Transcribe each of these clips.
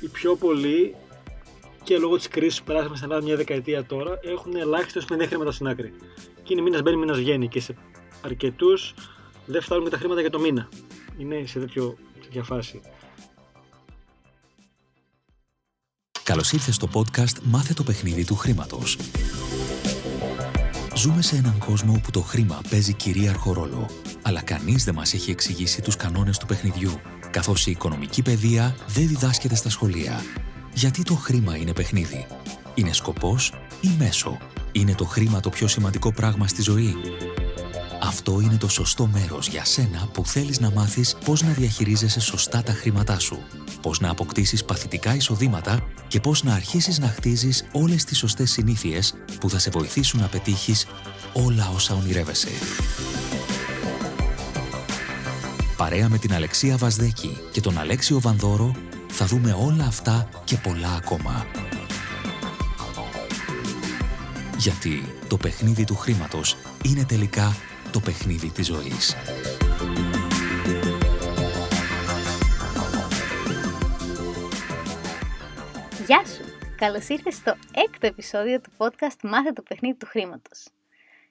οι πιο πολλοί και λόγω της κρίσης που περάσαμε στην Ελλάδα μια δεκαετία τώρα έχουν ελάχιστος με χρήματα στην άκρη. Και είναι μήνας μπαίνει, μήνας βγαίνει. Και σε αρκετούς δεν φτάνουν και τα χρήματα για το μήνα. Είναι σε τέτοιο, τέτοια φάση. Καλώς ήρθες στο podcast Μάθε το παιχνίδι του χρήματος. Ζούμε σε έναν κόσμο όπου το χρήμα παίζει κυρίαρχο ρόλο, αλλά κανείς δεν μας έχει εξηγήσει τους κανόνες του παιχνιδιού, καθώς η οικονομική παιδεία δεν διδάσκεται στα σχολεία. Γιατί το χρήμα είναι παιχνίδι; Είναι σκοπός ή μέσο; Είναι το χρήμα το πιο σημαντικό πράγμα στη ζωή; Αυτό είναι το σωστό μέρος για σένα που θέλεις να μάθεις πώς να διαχειρίζεσαι σωστά τα χρήματά σου, πώς να αποκτήσεις παθητικά εισοδήματα και πώς να αρχίσεις να χτίζεις όλες τις σωστές συνήθειες που θα σε βοηθήσουν να πετύχεις όλα όσα ονειρεύεσαι. Παρέα με την Αλεξία Βασδέκη και τον Αλέξιο Βανδόρο θα δούμε όλα αυτά και πολλά ακόμα. Γιατί το παιχνίδι του χρήματος είναι τελικά το παιχνίδι της ζωής. Γεια σου! Καλώς ήρθες στο έκτο επεισόδιο του podcast «Μάθε το παιχνίδι του χρήματος».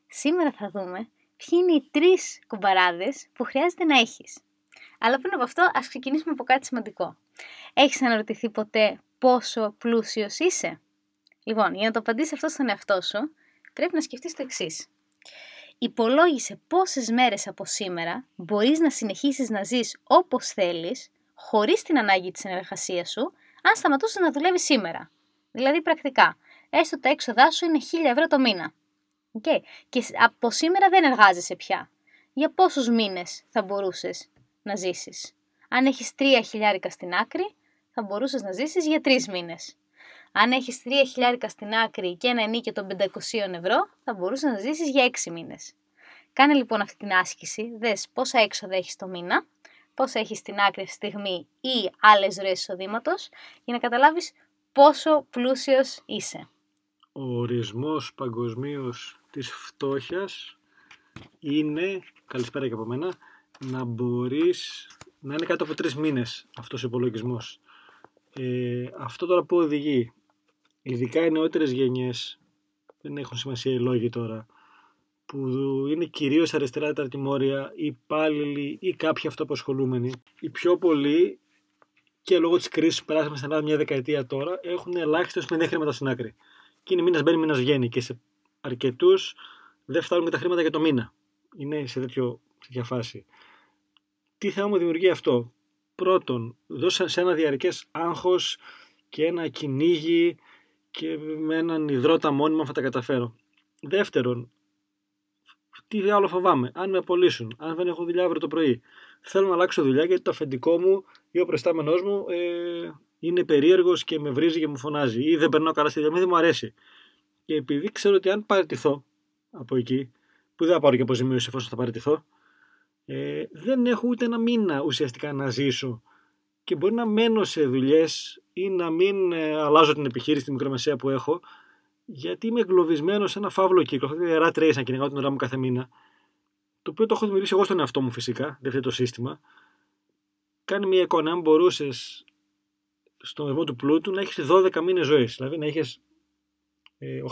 Σήμερα θα δούμε ποιοι είναι οι τρεις κουμπαράδες που χρειάζεται να έχεις; Αλλά πριν από αυτό, ας ξεκινήσουμε από κάτι σημαντικό. Έχεις αναρωτηθεί ποτέ πόσο πλούσιος είσαι; Λοιπόν, για να το απαντήσεις αυτό στον εαυτό σου, πρέπει να σκεφτείς το εξής. Υπολόγισε πόσες μέρες από σήμερα μπορείς να συνεχίσεις να ζεις όπως θέλεις, χωρίς την ανάγκη της συνεργασίας σου, αν σταματούσες να δουλεύεις σήμερα. Δηλαδή πρακτικά, έστω τα έξοδά σου είναι 1000 ευρώ το μήνα. Okay. Και από σήμερα δεν εργάζεσαι πια. Για πόσους μήνες θα μπορούσες να ζήσεις; Αν έχεις 3 χιλιάρικα στην άκρη, θα μπορούσες να ζήσεις για 3 μήνες. Αν έχεις 3 χιλιάρικα στην άκρη και ένα ενίκιο των 500 ευρώ, θα μπορούσες να ζήσεις για 6 μήνες. Κάνε λοιπόν αυτή την άσκηση, δες πόσα έξοδα έχεις το μήνα, πόσα έχεις στην άκρη αυτή τη στιγμή ή άλλες ροές εισοδήματος, για να καταλάβεις πόσο πλούσιος είσαι. Ο ορισμός παγκοσμίως της φτώχειας είναι, καλησπέρα και από μένα, να μπορείς να είναι κάτω από τρεις μήνες αυτός ο υπολογισμός. Ε, αυτό τώρα που οδηγεί, ειδικά οι νεότερες γενιές, δεν έχουν σημασία οι λόγοι τώρα, που είναι κυρίως αριστερά τα τιμόρια, οι υπάλληλοι ή κάποιοι αυτοαπασχολούμενοι, οι πιο πολλοί και λόγω της κρίσης που περάσαμε στην Ελλάδα μια δεκαετία τώρα, έχουν ελάχιστο με χρήματα στην άκρη. Και είναι μήνας μπαίνει, μήνας βγαίνει. Και σε αρκετούς δεν φτάνουν και τα χρήματα για το μήνα. Είναι σε τέτοιο, τέτοια φάση. Τι θα μου δημιουργεί αυτό; Πρώτον, δώσα σε ένα διαρκές άγχος και ένα κυνήγι και με έναν υδρότα μόνιμα θα τα καταφέρω. Δεύτερον, τι άλλο φοβάμαι, αν με απολύσουν, αν δεν έχω δουλειά αύριο το πρωί. Θέλω να αλλάξω δουλειά γιατί το αφεντικό μου ή ο προστάμενό μου ε, είναι περίεργος και με βρίζει και μου φωνάζει ή δεν περνάω καλά στη δουλειά, δεν μου αρέσει. Και επειδή ξέρω ότι αν παραιτηθώ από εκεί, που δεν θα πάρω και αποζημίωση εφόσον θα παραιτηθώ, ε, δεν έχω ούτε ένα μήνα ουσιαστικά να ζήσω και μπορεί να μένω σε δουλειές ή να μην ε, αλλάζω την επιχείρηση, τη μικρομεσαία που έχω, γιατί είμαι εγκλωβισμένο σε ένα φαύλο κύκλο. Έχω ένα rat race να κυνηγάω την ώρα μου κάθε μήνα. Το οποίο το έχω δημιουργήσει εγώ στον εαυτό μου φυσικά, δεν φταίει το σύστημα. Κάνει μια εικόνα, αν μπορούσες στον ορισμό του πλούτου να έχεις 12 μήνες ζωής. Δηλαδή να έχει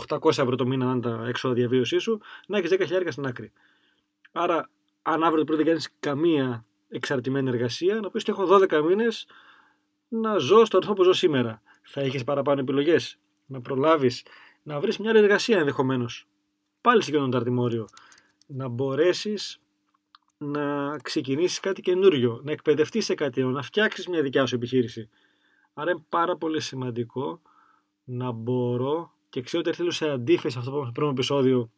800 ε, ευρώ το μήνα, αν τα έξοδα διαβίωσής σου, να έχεις 10.000 στην άκρη. Άρα αν αύριο το πρωί δεν κάνεις καμία εξαρτημένη εργασία, να πεις ότι έχω 12 μήνες να ζω στο ρυθμό που ζω σήμερα. Θα έχεις παραπάνω επιλογές. Να προλάβεις να βρεις μια άλλη εργασία ενδεχομένως. Πάλι σε το αρτημόριο. Να μπορέσεις να ξεκινήσεις κάτι καινούριο, να εκπαιδευτείς σε κάτι, να φτιάξεις μια δικιά σου επιχείρηση. Άρα είναι πάρα πολύ σημαντικό να μπορώ και ξέρω ότι έρθει σε αντίθεση αυτό που είπαμε στο πρώτο επεισόδιο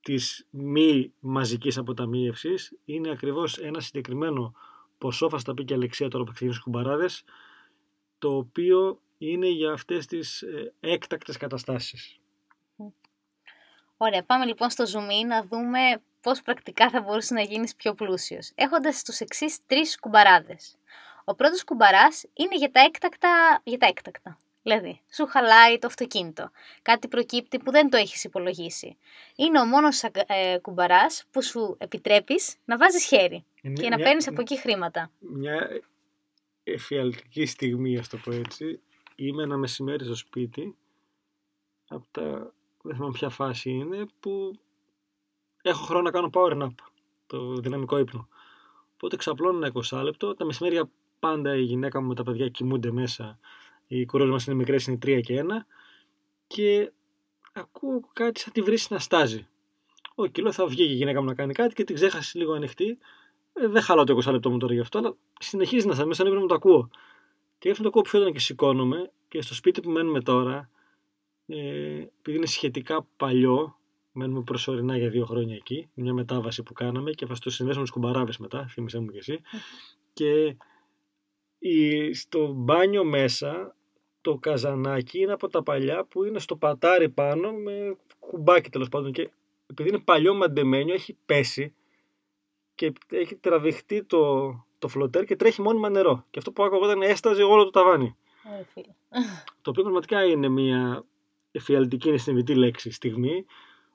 της μη μαζικής αποταμίευσης είναι ακριβώς ένα συγκεκριμένο ποσό, θα στα πει και Αλεξία τώρα που ξεκινήσουν κουμπαράδες, το οποίο είναι για αυτές τις ε, έκτακτες καταστάσεις. Ωραία, πάμε λοιπόν στο zoom να δούμε πώς πρακτικά θα μπορούσε να γίνεις πιο πλούσιος. Έχοντας τους εξής τρεις κουμπαράδες. Ο πρώτος κουμπαράς είναι για τα έκτακτα, για τα έκτακτα. Δηλαδή, σου χαλάει το αυτοκίνητο. Κάτι προκύπτει που δεν το έχεις υπολογίσει. Είναι ο μόνος ε, κουμπαράς που σου επιτρέπεις να βάζεις χέρι και να παίρνεις από εκεί χρήματα. Μια εφιαλτική στιγμή, ας το πω έτσι. Είμαι ένα μεσημέρι στο σπίτι, από τα, δεν θυμάμαι ποια φάση είναι, που έχω χρόνο να κάνω power nap, το δυναμικό ύπνο. Οπότε ξαπλώνω ένα 20 λεπτό, τα μεσημέρια πάντα η γυναίκα μου με τα παιδιά κοιμούνται μέσα, οι κουρόλες μας είναι μικρές, είναι 3 και 1 και ακούω κάτι σαν τη βρύση να στάζει. Ο κιλό θα βγει η γυναίκα μου να κάνει κάτι και την ξέχασε λίγο ανοιχτή. Ε, δεν χαλάω το 20 λεπτό μου τώρα γι' αυτό, αλλά συνεχίζει να σταθεί μέσα να το ακούω. Και έρχομαι το ακούω πιο έντονα και σηκώνομαι και στο σπίτι που μένουμε τώρα, ε, επειδή είναι σχετικά παλιό, μένουμε προσωρινά για δύο χρόνια εκεί, μια μετάβαση που κάναμε και θα το συνδέσουμε με κουμπαράβε μετά, θύμισέ μου κι εσύ. Και η, στο μπάνιο μέσα το καζανάκι είναι από τα παλιά που είναι στο πατάρι πάνω με κουμπάκι τέλος πάντων και επειδή είναι παλιό μαντεμένιο έχει πέσει και έχει τραβηχτεί το, το φλωτέρ και τρέχει μόνιμα νερό. Και αυτό που άκουγα όταν έσταζε όλο το ταβάνι. το οποίο πραγματικά είναι μια εφιαλτική, είναι συνειδητή λέξη στιγμή,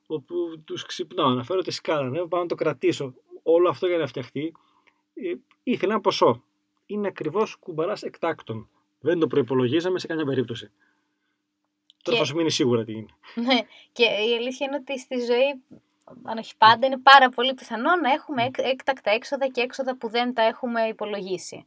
όπου τους ξυπνάω, αναφέρω τη σκάλα, ναι, πάω να το κρατήσω. Όλο αυτό για να φτιαχτεί. Ε, ήθελε ένα ποσό. Είναι ακριβώς κουμπαράς εκτάκτων. Δεν το προπολογίζαμε σε καμιά περίπτωση. Τώρα θα σου μείνει σίγουρα τι είναι. Ναι, και η αλήθεια είναι ότι στη ζωή, αν όχι πάντα, είναι πάρα πολύ πιθανό να έχουμε έκτακτα έξοδα και έξοδα που δεν τα έχουμε υπολογίσει.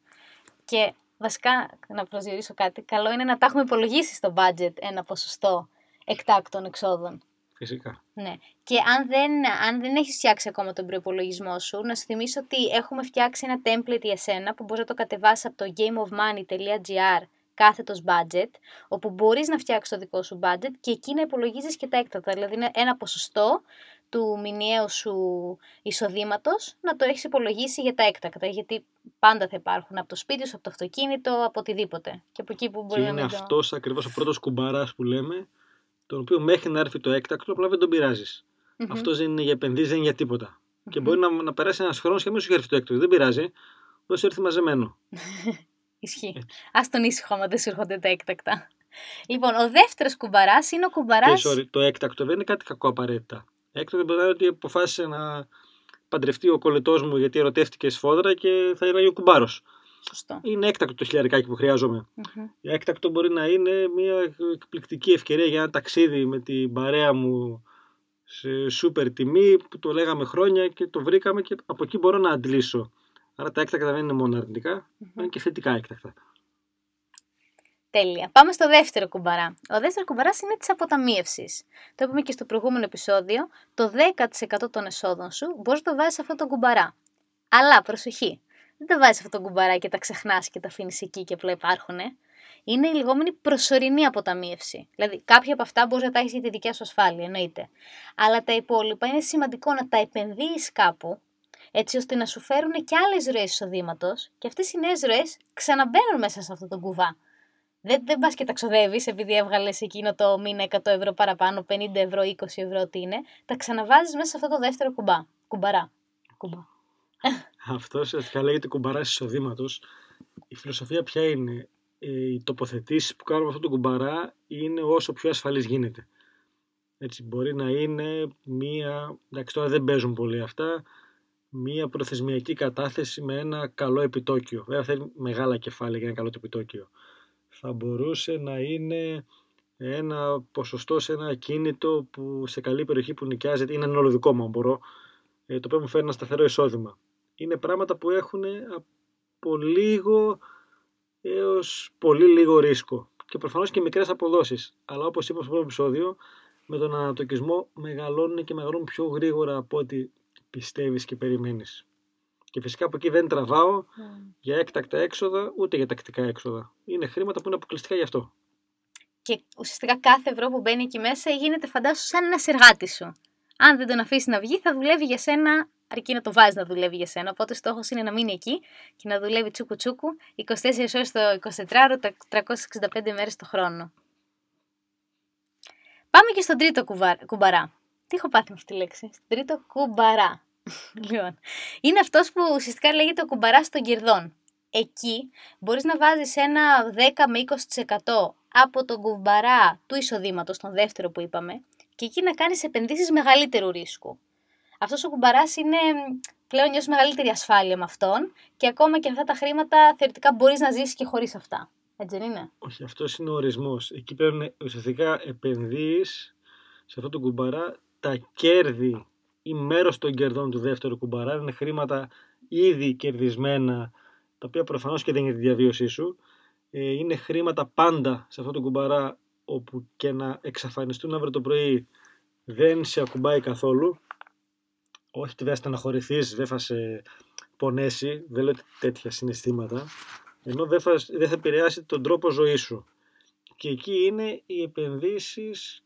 Και βασικά, να προσδιορίσω κάτι, καλό είναι να τα έχουμε υπολογίσει στο budget ένα ποσοστό εκτάκτων εξόδων. Φυσικά. Ναι. Και αν δεν, αν δεν έχεις φτιάξει ακόμα τον προπολογισμό σου, να σου θυμίσω ότι έχουμε φτιάξει ένα template για σένα που μπορείς να το κατεβάσεις από το gameofmoney.gr κάθετος budget, όπου μπορείς να φτιάξεις το δικό σου budget και εκεί να υπολογίζεις και τα έκτατα. Δηλαδή είναι ένα ποσοστό του μηνιαίου σου εισοδήματος να το έχεις υπολογίσει για τα έκτακτα, γιατί πάντα θα υπάρχουν από το σπίτι σου, από το αυτοκίνητο, από οτιδήποτε. Και από εκεί που μπορεί και είναι αυτό αυτός ακριβώς ο πρώτος κουμπαράς που λέμε, τον οποίο μέχρι να έρθει το έκτακτο, απλά δεν τον πειράζεις. Mm-hmm. Αυτό δεν είναι για επενδύσεις, δεν είναι για τίποτα. Mm-hmm. Και μπορεί να, να περάσει ένας χρόνος και μην σου έρθει το έκτακτο. Δεν πειράζει. Μπορεί να έρθει μαζεμένο. Ισχύει. Α τον ήσυχο άμα δεν σου έρχονται τα έκτακτα. Λοιπόν, ο δεύτερος κουμπαράς είναι ο κουμπαρά. Και sorry, το έκτακτο δεν είναι κάτι κακό απαραίτητα. Έκτακτο μπορεί να είναι ότι αποφάσισε να παντρευτεί ο κολλητός μου γιατί ερωτεύτηκε σφόδρα και θα είναι ο κουμπάρος. Σωστό. Είναι έκτακτο το χιλιαρικάκι που χρειάζομαι. Mm-hmm. Έκτακτο μπορεί να είναι μια εκπληκτική ευκαιρία για ένα ταξίδι με την παρέα μου σε σούπερ τιμή που το λέγαμε χρόνια και το βρήκαμε και από εκεί μπορώ να αντλήσω. Άρα τα έκτακτα δεν είναι μόνο αρνητικά, mm-hmm. είναι και θετικά έκτακτα. Τέλεια. Πάμε στο δεύτερο κουμπαρά. Ο δεύτερος κουμπαράς είναι της αποταμίευσης. Το είπαμε και στο προηγούμενο επεισόδιο. Το 10% των εσόδων σου μπορείς να το βάζει σε αυτό το κουμπαρά. Αλλά προσοχή, δεν τα βάζεις αυτό το κουμπαρά και τα ξεχνάς και τα αφήνεις εκεί και απλά υπάρχουν. Είναι η λεγόμενη προσωρινή αποταμίευση. Δηλαδή, κάποια από αυτά μπορεί να τα έχεις για τη δικιά σου ασφάλεια, εννοείται. Αλλά τα υπόλοιπα είναι σημαντικό να τα επενδύεις κάπου, έτσι ώστε να σου φέρουν και άλλες ροές εισοδήματος και αυτές οι νέες ροές ξαναμπαίνουν μέσα σε αυτό το κουβά. Δεν, δεν πας και τα ξοδεύεις επειδή έβγαλες εκείνο το μήνα 100 ευρώ παραπάνω, 50 ευρώ, 20 ευρώ, τι είναι. Τα ξαναβάζεις μέσα σε αυτό το δεύτερο κουμπά. Κουμπαρά. Κουμπά. Αυτός ουσιαστικά λέγεται κουμπαρά εισοδήματος. Η φιλοσοφία ποια είναι; Ε, οι τοποθετήσεις που κάνουμε αυτό το κουμπαρά είναι όσο πιο ασφαλής γίνεται. Έτσι, μπορεί να είναι μία, εντάξει τώρα δεν παίζουν πολύ αυτά, μία προθεσμιακή κατάθεση με ένα καλό επιτόκιο. Βέβαια θέλει μεγάλα κεφάλαια για ένα καλό επιτόκιο. Θα μπορούσε να είναι ένα ποσοστό σε ένα κίνητο που σε καλή περιοχή που νοικιάζεται, είναι ένα όλο δικό μου αν μπορώ, ε, το οποίο μου φέρει ένα σταθερό εισόδημα είναι πράγματα που έχουν από λίγο έως πολύ λίγο ρίσκο και προφανώς και μικρές αποδόσεις. Αλλά όπως είπα στο πρώτο επεισόδιο, με τον ανατοκισμό μεγαλώνουν και μεγαλώνουν πιο γρήγορα από ό,τι πιστεύεις και περιμένεις. Και φυσικά από εκεί δεν τραβάω mm. για έκτακτα έξοδα, ούτε για τακτικά έξοδα. Είναι χρήματα που είναι αποκλειστικά γι' αυτό. Και ουσιαστικά κάθε ευρώ που μπαίνει εκεί μέσα γίνεται φαντάσου σαν ένα εργάτη σου. Αν δεν τον αφήσεις να βγει, θα δουλεύει για σένα αρκεί να το βάζεις να δουλεύει για σένα. Οπότε στόχος είναι να μείνει εκεί και να δουλεύει τσούκου τσούκου 24 ώρες το 24ωρο, τα 365 μέρες το χρόνο. Πάμε και στον τρίτο κουμπαρά. Τι έχω πάθει με αυτή τη λέξη; Στον τρίτο κουμπαρά. λοιπόν, είναι αυτός που ουσιαστικά λέγεται ο κουμπαράς των κερδών. Εκεί μπορείς να βάζεις ένα 10 με 20% από τον κουμπαρά του εισοδήματος, τον δεύτερο που είπαμε, και εκεί να κάνεις επενδύσεις μεγαλύτερου ρίσκου. Αυτός ο κουμπαράς είναι πλέον νιώσει μεγαλύτερη ασφάλεια με αυτόν και ακόμα και αυτά τα χρήματα θεωρητικά μπορείς να ζήσεις και χωρίς αυτά. Έτσι δεν είναι; Όχι, αυτός είναι ο ορισμός. Εκεί πρέπει ουσιαστικά επενδύεις σε αυτό το κουμπαρά τα κέρδη ή μέρος των κερδών του δεύτερου κουμπαρά. Είναι χρήματα ήδη κερδισμένα, τα οποία προφανώς και δεν είναι τη διαβίωσή σου. Ε, είναι χρήματα πάντα σε αυτό το κουμπαρά όπου και να εξαφανιστούν αύριο το πρωί δεν σε ακουμπάει καθόλου. Όχι ότι δεν στεναχωρηθείς, δεν θα σε πονέσει, δεν λέω τέτοια συναισθήματα ενώ δεν θα, δεν θα επηρεάσει τον τρόπο ζωής σου. Και εκεί είναι οι επενδύσεις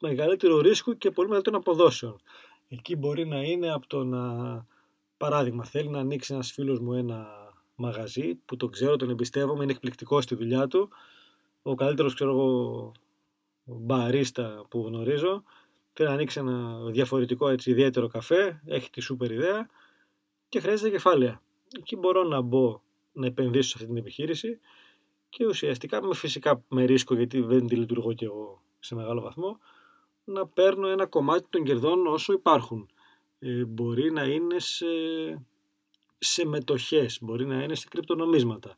μεγαλύτερου ρίσκου και πολύ μεγαλύτερων αποδόσεων. Εκεί μπορεί να είναι από το να, παράδειγμα, θέλει να ανοίξει ένας φίλος μου ένα μαγαζί που τον ξέρω, τον εμπιστεύομαι, είναι εκπληκτικός στη δουλειά του, ο καλύτερος, ξέρω εγώ, μπαρίστα που γνωρίζω, θέλει να ανοίξει ένα διαφορετικό έτσι, ιδιαίτερο καφέ, έχει τη σούπερ ιδέα και χρειάζεται κεφάλαια. Εκεί μπορώ να μπω να επενδύσω σε αυτή την επιχείρηση και ουσιαστικά με φυσικά με ρίσκο γιατί δεν τη λειτουργώ και εγώ σε μεγάλο βαθμό να παίρνω ένα κομμάτι των κερδών όσο υπάρχουν. Ε, μπορεί να είναι σε, σε μετοχές, μπορεί να είναι σε κρυπτονομίσματα.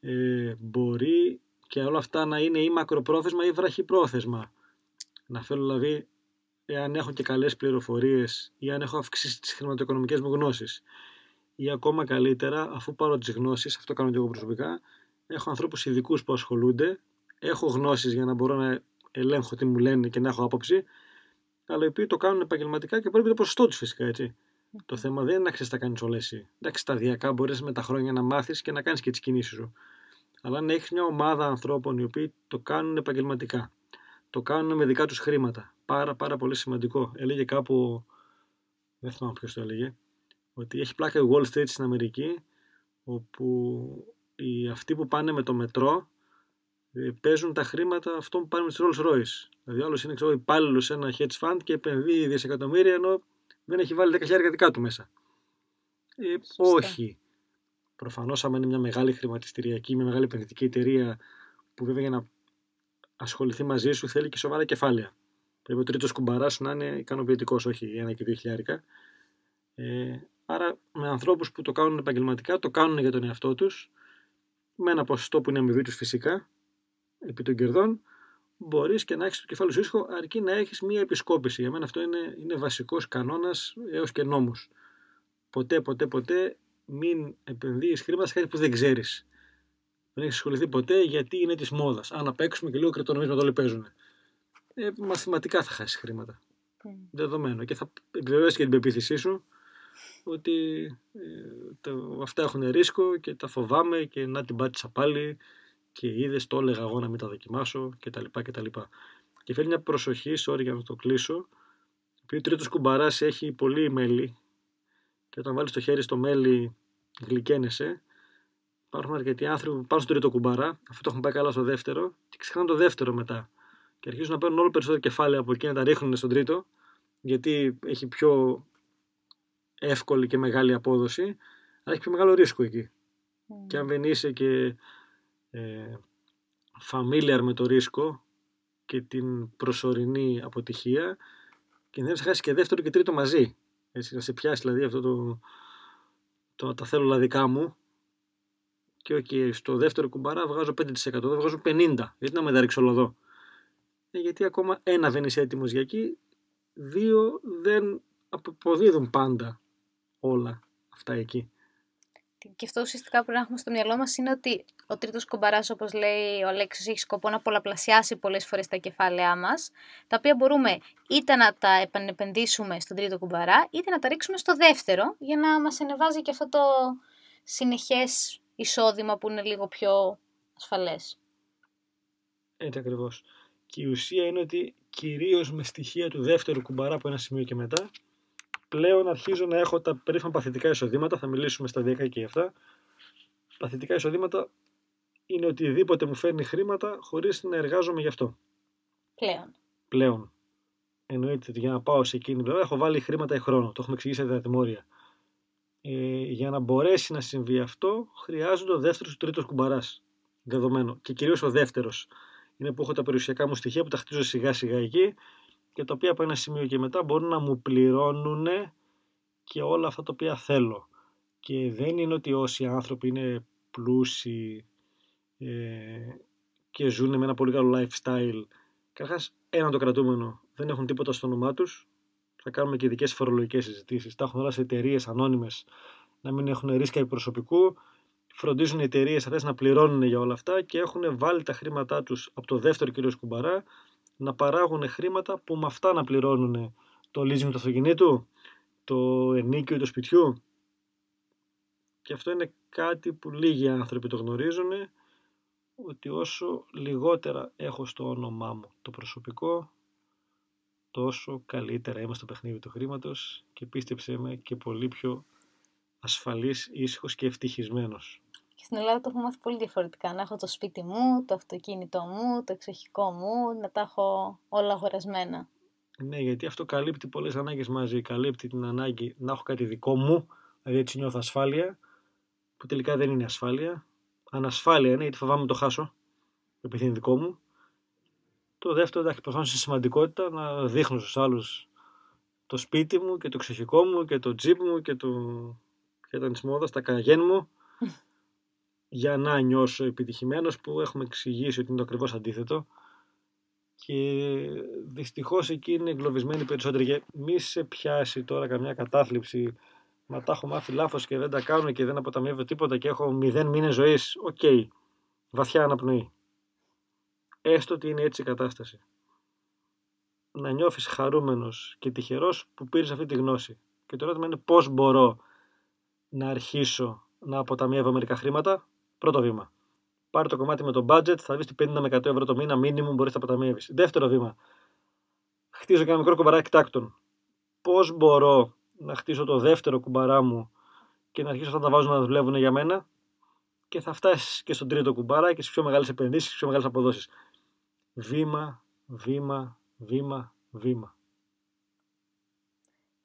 Ε, μπορεί και όλα αυτά να είναι ή μακροπρόθεσμα ή βραχυπρόθεσμα. Να θέλω δηλαδή, εάν έχω και καλές πληροφορίες ή αν έχω αυξήσει τις χρηματοοικονομικές μου γνώσεις ή ακόμα καλύτερα, αφού πάρω τις γνώσεις, αυτό κάνω και εγώ προσωπικά, έχω ανθρώπους ειδικούς που ασχολούνται, έχω γνώσεις για να μπορώ να ελέγχω τι μου λένε και να έχω άποψη, αλλά οι οποίοι το κάνουν επαγγελματικά και πρέπει το ποσοστό τους φυσικά έτσι. Το θέμα δεν είναι να ξέρεις τα κάνεις όλε εσύ. Εντάξει, σταδιακά μπορείς με τα χρόνια να μάθεις και να κάνεις και τις κινήσεις σου. Αλλά αν έχεις μια ομάδα ανθρώπων οι οποίοι το κάνουν επαγγελματικά, το κάνουν με δικά τους χρήματα. Πάρα πάρα πολύ σημαντικό. Έλεγε κάπου. Δεν θυμάμαι ποιος το έλεγε ότι έχει πλάκα η Wall Street στην Αμερική όπου οι, αυτοί που πάνε με το μετρό ε, παίζουν τα χρήματα αυτών που πάνε με τις Rolls Royce. Δηλαδή άλλος είναι ξέρω, υπάλληλος σε ένα hedge fund και επενδύει δισεκατομμύρια ενώ δεν έχει βάλει 10.000 δικά του μέσα. Ε, όχι. Προφανώς, άμα είναι μια μεγάλη χρηματιστηριακή, μια μεγάλη επενδυτική εταιρεία που βέβαια για να ασχοληθεί μαζί σου θέλει και σοβαρά κεφάλαια. Πρέπει ο τρίτος κουμπαράς σου να είναι ικανοποιητικός, όχι ένα και δύο χιλιάρικα. Ε, Άρα με ανθρώπους που το κάνουν επαγγελματικά, το κάνουν για τον εαυτό τους, με ένα ποσοστό που είναι αμοιβή τους φυσικά, επί των κερδών, μπορείς και να έχεις το κεφάλι σου ήσυχο, αρκεί να έχεις μία επισκόπηση. Για μένα αυτό είναι, είναι βασικός κανόνας έως και νόμος. Ποτέ, ποτέ, ποτέ μην επενδύεις χρήματα σε κάτι που δεν ξέρεις. Δεν έχεις ασχοληθεί ποτέ γιατί είναι της μόδας. Αν να παίξουμε και λίγο κρυπτονομίσματα όλοι παίζουν. Ε, μαθηματικά θα χάσεις χρήματα. Mm. Δεδομένο. Και θα επιβεβαιώσεις και την πεποίθησή σου ότι ε, αυτά έχουν ρίσκο και τα φοβάμαι και να την πάτησα πάλι και είδες το έλεγα εγώ να μην τα δοκιμάσω κτλ. κτλ. Και θέλει μια προσοχή, sorry για να το κλείσω, επειδή ο τρίτος κουμπαράς έχει πολύ μέλι και όταν βάλεις το χέρι στο μέλι γλυκένεσαι. Υπάρχουν αρκετοί άνθρωποι που πάνε στο τρίτο κουμπαρά, αφού το έχουν πάει καλά στο δεύτερο, και ξεχνάνε το δεύτερο μετά. Και αρχίζουν να παίρνουν όλο περισσότερο κεφάλαια από εκεί να τα ρίχνουν στον τρίτο, γιατί έχει πιο εύκολη και μεγάλη απόδοση, αλλά έχει πιο μεγάλο ρίσκο εκεί. Mm. Και αν δεν είσαι και ε, familiar με το ρίσκο και την προσωρινή αποτυχία, κινδυνεύεις να χάσεις και δεύτερο και τρίτο μαζί. Έτσι, να σε πιάσει δηλαδή αυτό το, το τα θέλω λαδικά μου και okay, στο δεύτερο κουμπαρά βγάζω 5% δεν βγάζω 50% γιατί να με τα ρίξω ε, γιατί ακόμα ένα δεν είσαι έτοιμος για εκεί δύο δεν αποδίδουν πάντα όλα αυτά εκεί. Και αυτό ουσιαστικά που πρέπει να έχουμε στο μυαλό μας είναι ότι ο τρίτος κομπαράς, όπως λέει ο Αλέξο, έχει σκοπό να πολλαπλασιάσει πολλές φορές τα κεφάλαιά μας, τα οποία μπορούμε είτε να τα επανεπενδύσουμε στον τρίτο κουμπαρά, είτε να τα ρίξουμε στο δεύτερο, για να μας ανεβάζει και αυτό το συνεχές εισόδημα που είναι λίγο πιο ασφαλές. Έτσι ακριβώς. Και η ουσία είναι ότι κυρίως με στοιχεία του δεύτερου κουμπαρά από ένα σημείο και μετά, πλέον αρχίζω να έχω τα περίφημα παθητικά εισοδήματα, θα μιλήσουμε σταδιακά και για αυτά. Παθητικά εισοδήματα είναι οτιδήποτε μου φέρνει χρήματα χωρίς να εργάζομαι γι' αυτό. Πλέον. Πλέον. Εννοείται ότι για να πάω σε εκείνη την έχω βάλει χρήματα ή χρόνο. Το έχουμε εξηγήσει τα τιμόρια. Ε, για να μπορέσει να συμβεί αυτό, χρειάζονται ο δεύτερος ή τρίτος κουμπαράς. Δεδομένο. Και κυρίως ο δεύτερος. Είναι που έχω τα περιουσιακά μου στοιχεία που τα χτίζω σιγά σιγά εκεί και τα οποία από ένα σημείο και μετά μπορούν να μου πληρώνουν και όλα αυτά τα οποία θέλω. Και δεν είναι ότι όσοι άνθρωποι είναι πλούσιοι ε, και ζουν με ένα πολύ καλό lifestyle, καταρχάς ένα το κρατούμενο, δεν έχουν τίποτα στο όνομά τους, θα κάνουμε και ειδικές φορολογικές συζητήσεις, τα έχουν όλα σε εταιρείες ανώνυμες, να μην έχουν ρίσκα προσωπικού, φροντίζουν οι εταιρείες αυτές να πληρώνουν για όλα αυτά και έχουν βάλει τα χρήματά τους από το δεύτερο κύριο κουμπαρά να παράγουν χρήματα που με αυτά να πληρώνουν το leasing του αυτοκινήτου, το ενίκιο του σπιτιού. Και αυτό είναι κάτι που λίγοι άνθρωποι το γνωρίζουν ότι όσο λιγότερα έχω στο όνομά μου το προσωπικό τόσο καλύτερα είμαι στο παιχνίδι του χρήματος και πίστεψέ με και πολύ πιο ασφαλής, ήσυχος και ευτυχισμένος. Και στην Ελλάδα το έχω μάθει πολύ διαφορετικά. Να έχω το σπίτι μου, το αυτοκίνητό μου, το εξοχικό μου, να τα έχω όλα αγορασμένα. Ναι, γιατί αυτό καλύπτει πολλές ανάγκες μαζί. Καλύπτει την ανάγκη να έχω κάτι δικό μου, δηλαδή έτσι νιώθω ασφάλεια, που τελικά δεν είναι ασφάλεια. Ανασφάλεια είναι, γιατί φοβάμαι το χάσω, επειδή είναι δικό μου. Το δεύτερο, εντάξει, προφανώς είναι σημαντικότητα να δείχνω στους άλλους το σπίτι μου και το εξοχικό μου και το τζιπ μου και το και ήταν της μόδας, τα καγέν μου για να νιώσω επιτυχημένος που έχουμε εξηγήσει ότι είναι το ακριβώς αντίθετο και δυστυχώς εκεί είναι εγκλωβισμένοι περισσότεροι και μη σε πιάσει τώρα καμιά κατάθλιψη μα τα έχω μάθει λάθος και δεν τα κάνουν και δεν αποταμιεύω τίποτα και έχω μηδέν μήνες ζωής OK, okay. βαθιά αναπνοή έστω ότι είναι έτσι η κατάσταση να νιώθεις χαρούμενος και τυχερός που πήρες αυτή τη γνώση και το ερώτημα είναι πώς μπορώ να αρχίσω να αποταμιεύω μερικά χρήματα. Πρώτο βήμα. Πάρε το κομμάτι με το budget, θα δεις 50 με 100 ευρώ το μήνα μήνυμου μπορείς να αποταμιεύεις. Δεύτερο βήμα. Χτίζω και ένα μικρό κουμπαράκι εκτάκτων. Πώς μπορώ να χτίσω το δεύτερο κουμπαρά μου και να αρχίσω αυτά να τα βάζω να δουλεύουν για μένα και θα φτάσεις και στον τρίτο κουμπάρα και στις πιο μεγάλες επενδύσεις, στις πιο μεγάλες αποδόσεις. Βήμα, βήμα, βήμα, βήμα.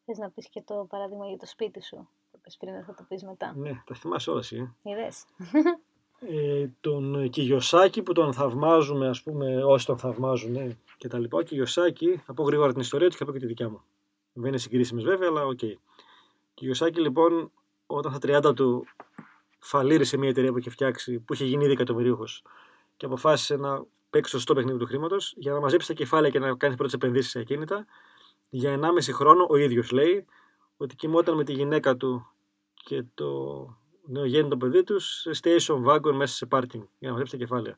Θες να πεις και το παράδειγμα για το σπίτι σου πες πριν, θα το πεις μετά. Ναι, τα θυμάσαι όλα εσύ. Είδες. Ε, τον Κιγιοσάκη που τον θαυμάζουμε, ας πούμε, όσοι τον θαυμάζουν ναι, και τα λοιπά. Ο Κιγιοσάκη, θα πω γρήγορα την ιστορία του και θα πω και τη δικιά μου. Δεν είναι συγκρίσιμες βέβαια, αλλά OK. Okay. Κιγιοσάκη λοιπόν, όταν στα 30 του φαλήρισε μια εταιρεία που είχε φτιάξει, που είχε γίνει ήδη εκατομμυρίουχος και αποφάσισε να παίξει σωστό παιχνίδι του χρήματος για να μαζέψει τα κεφάλαια και να κάνει πρώτες επενδύσεις σε ακίνητα. Για 1,5 χρόνο ο ίδιος λέει ότι κοιμόταν με τη γυναίκα του και το νεογέννητο παιδί τους σε station wagon μέσα σε πάρκινγκ για να μαζέψει τα κεφάλαια.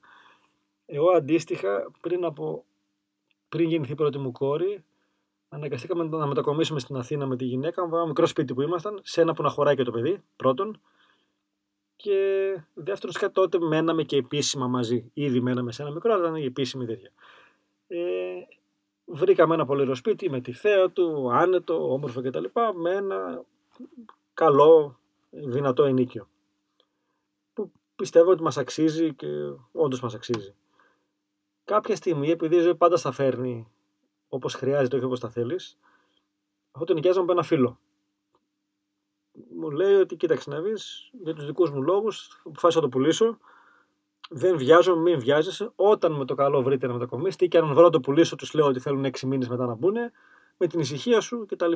Εγώ αντίστοιχα πριν, από, πριν γεννηθεί η πρώτη μου κόρη αναγκαστήκαμε να μετακομίσουμε στην Αθήνα με τη γυναίκα μου, ένα μικρό σπίτι που ήμασταν, σε ένα που να χωράει και το παιδί, πρώτον. Και δεύτερον, κάτι τότε μέναμε και επίσημα μαζί. Ήδη μέναμε σε ένα μικρό, αλλά ήταν η επίσημη τέτοια. Ε, βρήκαμε ένα πολύ ωραίο σπίτι με τη θέα του, άνετο, όμορφο κτλ. Με ένα καλό, δυνατό ενίκιο. Που πιστεύω ότι μας αξίζει και όντως μας αξίζει. Κάποια στιγμή, επειδή η ζωή πάντα στα φέρνει όπως χρειάζεται, όχι όπως τα θέλεις, αυτό το νοικιάζαμε από ένα φίλο. Μου λέει ότι κοίταξε να δεις, για τους δικούς μου λόγους, αποφάσισα να το πουλήσω, δεν βιάζω, μην βιάζεσαι. Όταν με το καλό βρείτε να μετακομίσετε και αν βρω το πουλήσω, τους λέω ότι θέλουν 6 μήνες μετά να μπουν, με την ησυχία σου κτλ.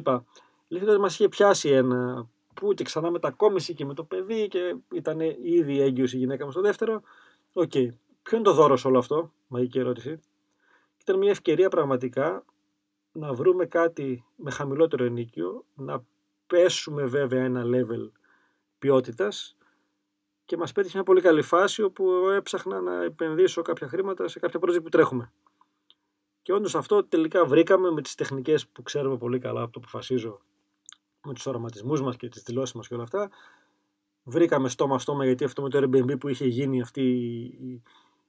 Λέει ότι μα είχε πιάσει ένα που και ξανά μετακόμιση και με το παιδί και ήταν ήδη έγκυος η γυναίκα μου στο δεύτερο. OK. Okay. Ποιο είναι το δώρο σε όλο αυτό, μαγική ερώτηση. Ήταν μια ευκαιρία πραγματικά να βρούμε κάτι με χαμηλότερο ενοίκιο, να πέσουμε βέβαια ένα level ποιότητας και μας πέτυχε μια πολύ καλή φάση όπου έψαχνα να επενδύσω κάποια χρήματα σε κάποια project που τρέχουμε. Και όντως αυτό τελικά βρήκαμε με τις τεχνικές που ξέρουμε πολύ καλά από το που φασίζω με τους οραματισμούς μας και τις δηλώσεις μας και όλα αυτά. Βρήκαμε στόμα-στόμα γιατί αυτό με το Airbnb που είχε γίνει αυτή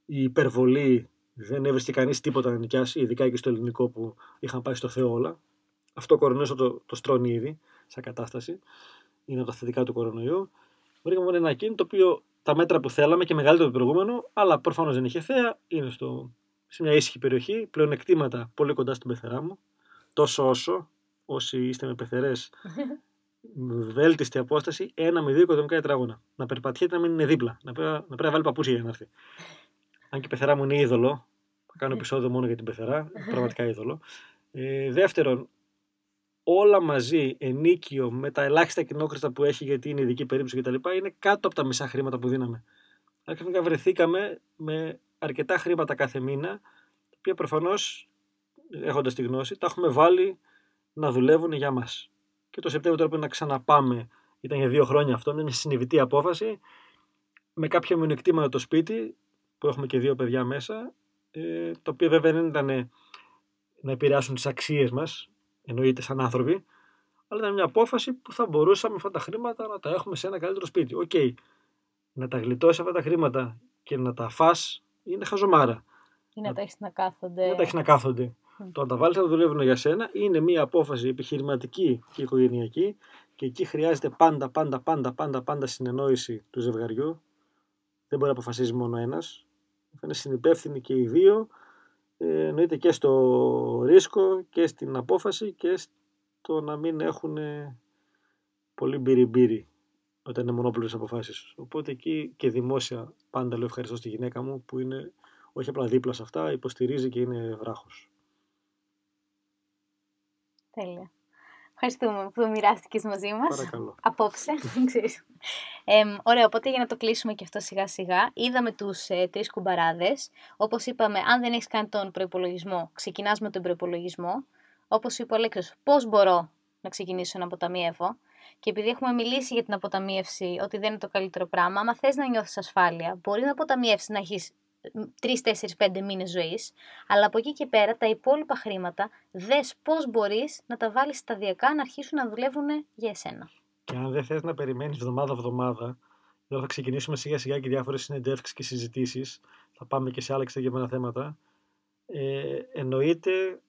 η υπερβολή δεν έβρισκε κανείς τίποτα να νοικιάσει, ειδικά και στο ελληνικό που είχαν πάει στο Θεό όλα. Αυτό ο κορονοϊό το, το στρώνει ήδη σαν κατάσταση. Είναι από τα θετικά του κορονοϊού βρήκαμε ένα ακίνητο το οποίο τα μέτρα που θέλαμε και μεγαλύτερο το προηγούμενο, αλλά προφανώς δεν είχε θέα, είναι στο, σε μια ήσυχη περιοχή, πλεονεκτήματα πολύ κοντά στην πεθερά μου. Τόσο όσο, όσοι είστε με πεθερές, βέλτιστη απόσταση, ένα με δύο οικοδομικά τετράγωνα. Να περπατιέται να μην είναι δίπλα. Να πρέπει να, πρέπει να βάλει παπούτσια για να έρθει. Αν και η πεθερά μου είναι είδωλο, θα κάνω επεισόδιο μόνο για την πεθερά, πραγματικά είδωλο. Ε, δεύτερον, όλα μαζί, ενίκιο, με τα ελάχιστα κοινόκριστα που έχει γιατί είναι ειδική περίπτωση κτλ. είναι κάτω από τα μισά χρήματα που δίναμε. Άρχισα βρεθήκαμε με αρκετά χρήματα κάθε μήνα, τα οποία προφανώς, έχοντας τη γνώση, τα έχουμε βάλει να δουλεύουν για μας. Και το Σεπτέμβριο τώρα πρέπει να ξαναπάμε, ήταν για δύο χρόνια αυτό, μια συνειδητή απόφαση, με κάποια μειονεκτήματα το σπίτι, που έχουμε και δύο παιδιά μέσα, ε, το οποίο βέβαια δεν ήταν να επηρεάσουν τις αξίες μας, εννοείται σαν άνθρωποι, αλλά ήταν μια απόφαση που θα μπορούσαμε αυτά τα χρήματα να τα έχουμε σε ένα καλύτερο σπίτι. OK, okay. να τα γλιτώσεις αυτά τα χρήματα και να τα φας είναι χαζομάρα. Ή να, τα έχεις να κάθονται. Να τα έχεις να κάθονται. Mm. Το να τα βάλεις να δουλεύουν για σένα είναι μια απόφαση επιχειρηματική και οικογενειακή και εκεί χρειάζεται πάντα, πάντα, πάντα, πάντα, πάντα συνεννόηση του ζευγαριού. Δεν μπορεί να αποφασίζει μόνο ένας. Θα είναι συνυπεύθυνοι και οι δύο ε, εννοείται και στο ρίσκο και στην απόφαση και στο να μην έχουν πολύ μπύρι-μπύρι όταν είναι μονόπληρες αποφάσεις. Οπότε εκεί και δημόσια πάντα λέω ευχαριστώ στη γυναίκα μου που είναι όχι απλά δίπλα σε αυτά, υποστηρίζει και είναι βράχος. Τέλεια. Ευχαριστούμε που το μοιράστηκες μαζί μας. Παρακαλώ. Απόψε, Ε, ωραία, οπότε για να το κλείσουμε και αυτό σιγά σιγά, είδαμε τους ε, τρεις κουμπαράδες. Όπως είπαμε, αν δεν έχεις κάνει τον προπολογισμό, ξεκινάς με τον προπολογισμό. Όπως είπε ο Αλέξος, πώς μπορώ να ξεκινήσω να αποταμιεύω. Και επειδή έχουμε μιλήσει για την αποταμίευση, ότι δεν είναι το καλύτερο πράγμα, άμα θες να νιώθεις ασφάλεια, μπορεί να αποταμιεύσεις να έχεις 3-4-5 μήνες ζωής, αλλά από εκεί και πέρα τα υπόλοιπα χρήματα δες πώς μπορείς να τα βάλεις σταδιακά να αρχίσουν να δουλεύουν για εσένα. Και αν δεν θες να περιμένεις εβδομάδα-εβδομάδα, εδώ θα ξεκινήσουμε σιγά σιγά και διάφορες συνεντεύξεις και συζητήσεις. Θα πάμε και σε άλλα εξεγεμένα θέματα. Ε, εννοείται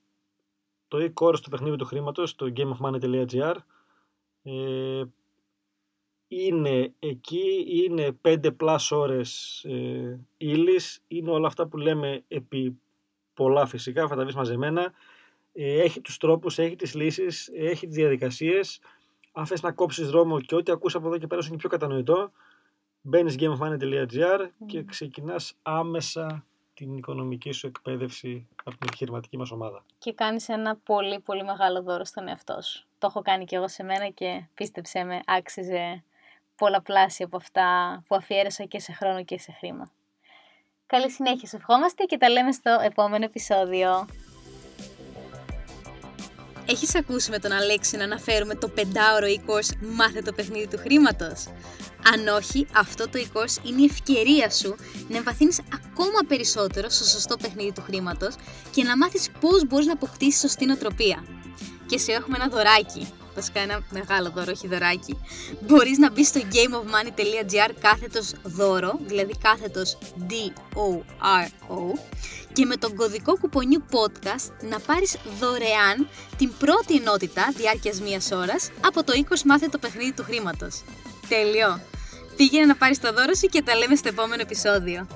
το e-course του παιχνίδι του χρήματος, το gameofmoney.gr. Ε, είναι εκεί, είναι 5 plus ώρες ε, ύλης, είναι όλα αυτά που λέμε επί πολλά φυσικά, θα τα βρεις μαζεμένα, ε, έχει τους τρόπους, έχει τις λύσεις, έχει τις διαδικασίες, αν θες να κόψεις δρόμο και ό,τι ακούς από εδώ και πέρα είναι πιο κατανοητό, μπαίνεις gameofmoney.gr και ξεκινάς άμεσα την οικονομική σου εκπαίδευση από την επιχειρηματική μας ομάδα. Και κάνεις ένα πολύ πολύ μεγάλο δώρο στον εαυτό σου. Το έχω κάνει και εγώ σε μένα και πίστεψέ με, άξιζε πολλαπλάσια από αυτά που αφιέρωσα και σε χρόνο και σε χρήμα. Καλή συνέχεια σε ευχόμαστε και τα λέμε στο επόμενο επεισόδιο. Έχεις ακούσει με τον Αλέξη να αναφέρουμε το 5ωρο e-course «Μάθε το παιχνίδι του χρήματος». Αν όχι, αυτό το e-course είναι η ευκαιρία σου να εμβαθύνεις ακόμα περισσότερο στο σωστό παιχνίδι του χρήματος και να μάθεις πώς μπορείς να αποκτήσεις σωστή νοοτροπία. Και σε έχουμε ένα δωράκι βασικά ένα μεγάλο δώρο, όχι δωράκι, μπορείς να μπεις στο gameofmoney.gr κάθετος δώρο, δηλαδή κάθετος D-O-R-O και με τον κωδικό κουπονιού podcast να πάρεις δωρεάν την πρώτη ενότητα διάρκειας μίας ώρας από το 20 μάθε το παιχνίδι του χρήματος. Τέλειο! Πήγαινε να πάρεις το δώρο σου και τα λέμε στο επόμενο επεισόδιο.